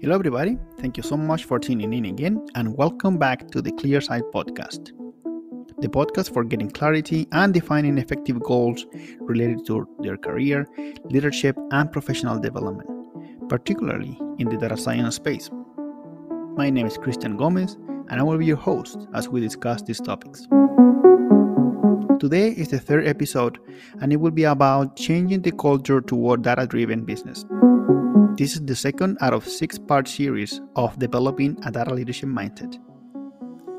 Hello, everybody. Thank you so much for tuning in again, and welcome back to the Clear Sight Podcast, the podcast for getting clarity and defining effective goals related to their career, leadership, and professional development, particularly in the data science space. My name is Cristian Gomez, and I will be your host as we discuss these topics. Today is the third episode, and it will be about changing the culture toward data driven business. This is the second out of six part series of developing a data leadership mindset.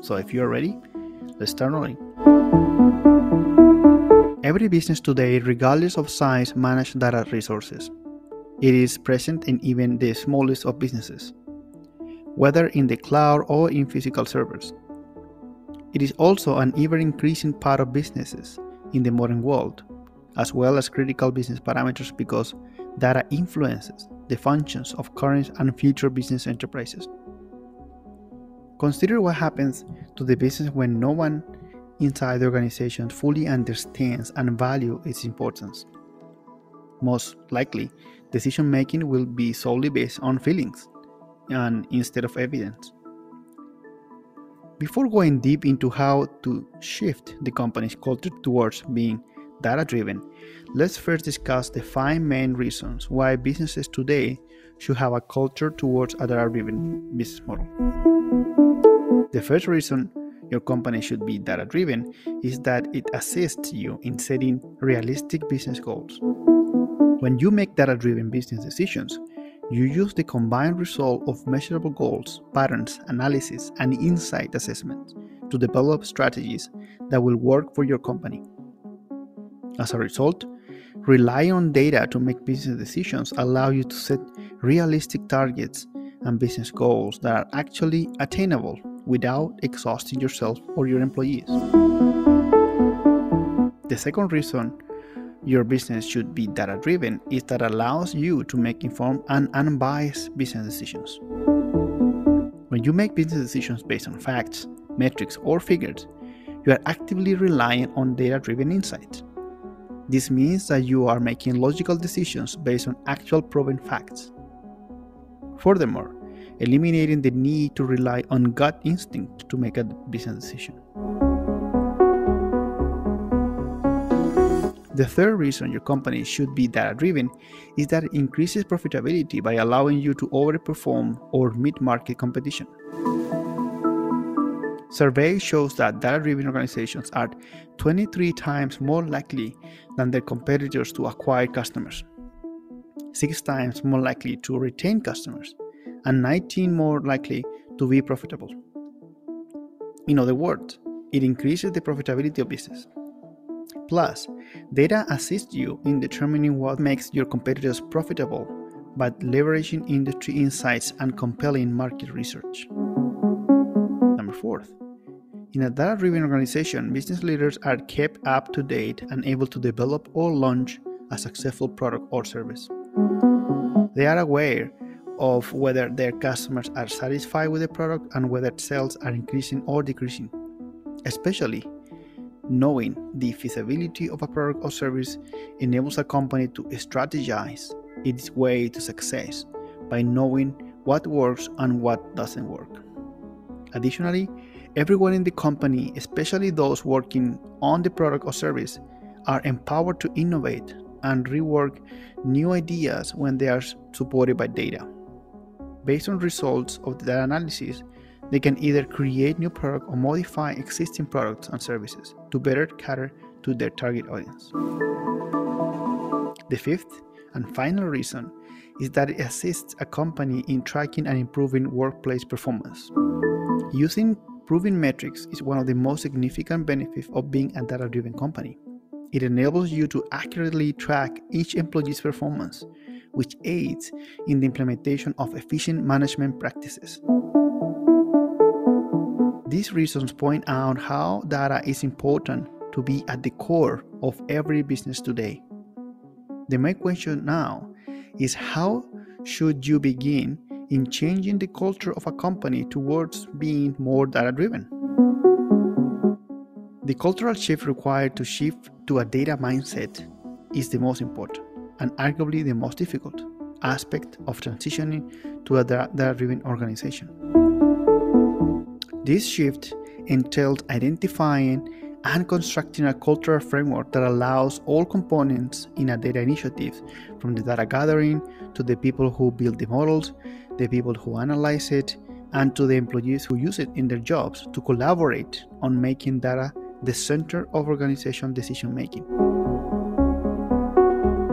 So if you're ready, let's start rolling. Every business today, regardless of size, manages data resources. It is present in even the smallest of businesses, whether in the cloud or in physical servers. It is also an ever increasing part of businesses in the modern world, as well as critical business parameters because data influences the functions of current and future business enterprises. Consider what happens to the business when no one inside the organization fully understands and values its importance. Most likely, decision making will be solely based on feelings and instead of evidence. Before going deep into how to shift the company's culture towards being data driven, let's first discuss the five main reasons why businesses today should have a culture towards a data driven business model. The first reason your company should be data driven is that it assists you in setting realistic business goals. When you make data driven business decisions, you use the combined result of measurable goals, patterns, analysis, and insight assessment to develop strategies that will work for your company. As a result, relying on data to make business decisions allow you to set realistic targets and business goals that are actually attainable without exhausting yourself or your employees. The second reason your business should be data driven is that allows you to make informed and unbiased business decisions. When you make business decisions based on facts, metrics, or figures, you are actively relying on data driven insights. This means that you are making logical decisions based on actual proven facts. Furthermore, eliminating the need to rely on gut instinct to make a business decision. The third reason your company should be data driven is that it increases profitability by allowing you to overperform or meet market competition. Survey shows that data driven organizations are 23 times more likely than their competitors to acquire customers, 6 times more likely to retain customers, and 19 more likely to be profitable. In other words, it increases the profitability of business. Plus, data assists you in determining what makes your competitors profitable by leveraging industry insights and compelling market research. Number four, in a data driven organization, business leaders are kept up to date and able to develop or launch a successful product or service. They are aware of whether their customers are satisfied with the product and whether sales are increasing or decreasing. Especially knowing the feasibility of a product or service enables a company to strategize its way to success by knowing what works and what doesn't work. Additionally, Everyone in the company, especially those working on the product or service, are empowered to innovate and rework new ideas when they are supported by data. Based on results of the analysis, they can either create new product or modify existing products and services to better cater to their target audience. The fifth and final reason is that it assists a company in tracking and improving workplace performance. Using Proven metrics is one of the most significant benefits of being a data driven company. It enables you to accurately track each employee's performance, which aids in the implementation of efficient management practices. These reasons point out how data is important to be at the core of every business today. The main question now is how should you begin in changing the culture of a company towards being more data driven. The cultural shift required to shift to a data mindset is the most important and arguably the most difficult, aspect of transitioning to a data driven organization. This shift entails identifying and constructing a cultural framework that allows all components in a data initiative, from the data gathering to the people who build the models, the people who analyze it, and to the employees who use it in their jobs to collaborate on making data the center of organizational decision making.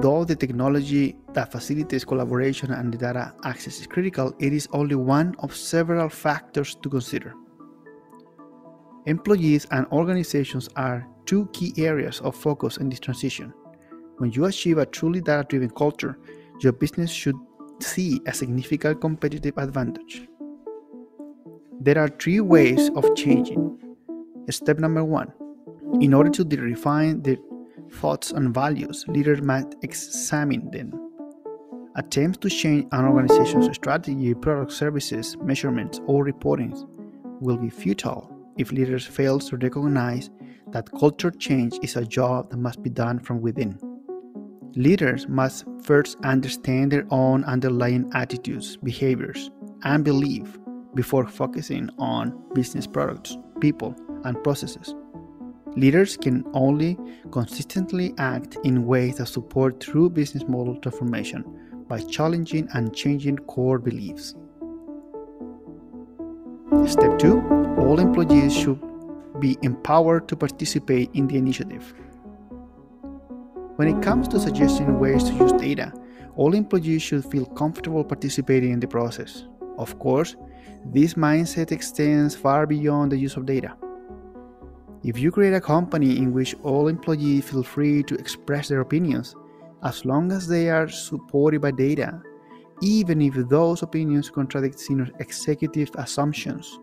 Though the technology that facilitates collaboration and the data access is critical, it is only one of several factors to consider. Employees and organizations are two key areas of focus in this transition. When you achieve a truly data driven culture, your business should see a significant competitive advantage. There are three ways of changing. Step number one in order to refine their thoughts and values, leaders must examine them. Attempts to change an organization's strategy, product services, measurements, or reportings will be futile if leaders fail to recognize that culture change is a job that must be done from within. Leaders must first understand their own underlying attitudes, behaviors, and beliefs before focusing on business products, people, and processes. Leaders can only consistently act in ways that support true business model transformation by challenging and changing core beliefs. Step 2 All employees should be empowered to participate in the initiative. When it comes to suggesting ways to use data, all employees should feel comfortable participating in the process. Of course, this mindset extends far beyond the use of data. If you create a company in which all employees feel free to express their opinions, as long as they are supported by data, even if those opinions contradict senior executive assumptions,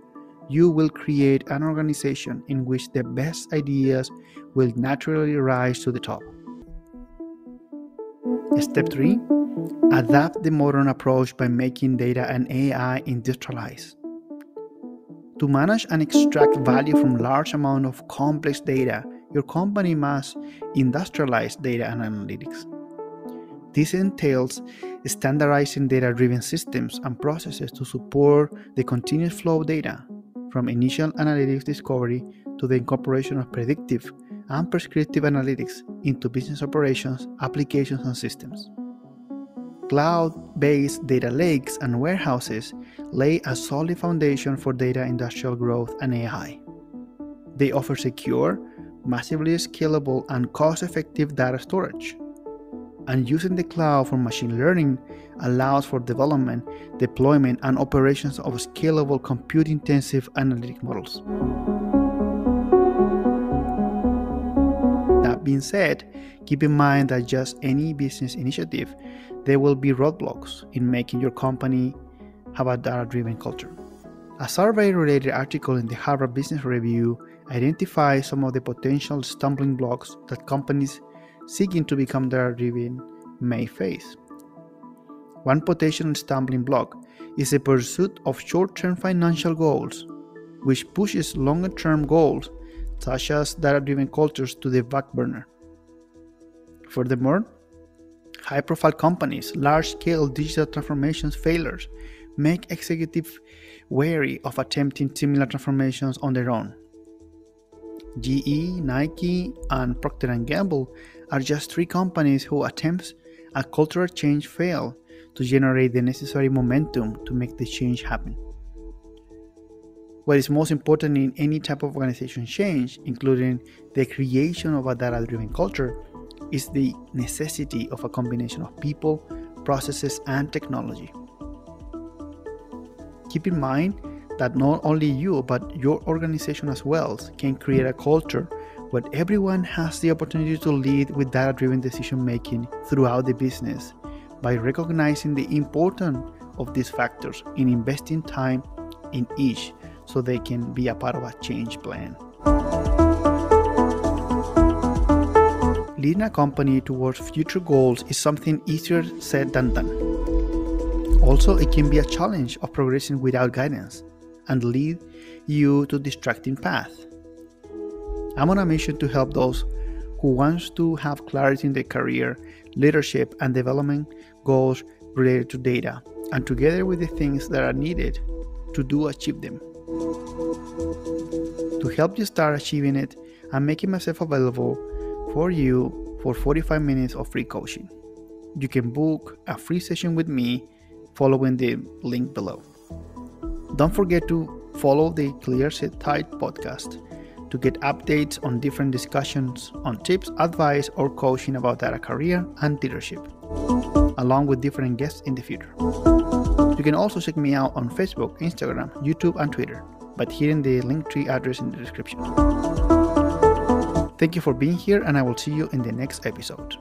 you will create an organization in which the best ideas will naturally rise to the top. Step 3 Adapt the modern approach by making data and AI industrialized. To manage and extract value from large amount of complex data, your company must industrialize data and analytics. This entails standardizing data driven systems and processes to support the continuous flow of data, from initial analytics discovery to the incorporation of predictive and prescriptive analytics into business operations, applications, and systems. Cloud based data lakes and warehouses lay a solid foundation for data industrial growth and AI. They offer secure, massively scalable, and cost effective data storage and using the cloud for machine learning allows for development, deployment, and operations of scalable compute intensive analytic models. That being said, keep in mind that just any business initiative, there will be roadblocks in making your company have a data driven culture. A survey related article in the Harvard Business Review identifies some of the potential stumbling blocks that companies seeking to become data driven may face. One potential stumbling block is the pursuit of short term financial goals, which pushes longer term goals, such as data driven cultures, to the back burner. Furthermore, high profile companies, large scale digital transformations failures make executives wary of attempting similar transformations on their own. GE, Nike, and Procter & Gamble are just three companies who attempts at cultural change fail to generate the necessary momentum to make the change happen. What is most important in any type of organization change, including the creation of a data driven culture, is the necessity of a combination of people, processes, and technology. Keep in mind that not only you, but your organization as well can create a culture where everyone has the opportunity to lead with data driven decision making throughout the business by recognizing the importance of these factors in investing time in each so they can be a part of a change plan. Leading a company towards future goals is something easier said than done. Also, it can be a challenge of progressing without guidance and lead you to distracting path. I'm on a mission to help those who wants to have clarity in their career, leadership, and development goals related to data and together with the things that are needed to do achieve them. To help you start achieving it, I'm making myself available for you for 45 minutes of free coaching. You can book a free session with me following the link below. Don't forget to follow the Clear Set Tight podcast to get updates on different discussions on tips, advice, or coaching about data career and leadership, along with different guests in the future. You can also check me out on Facebook, Instagram, YouTube, and Twitter by hitting the Linktree address in the description. Thank you for being here, and I will see you in the next episode.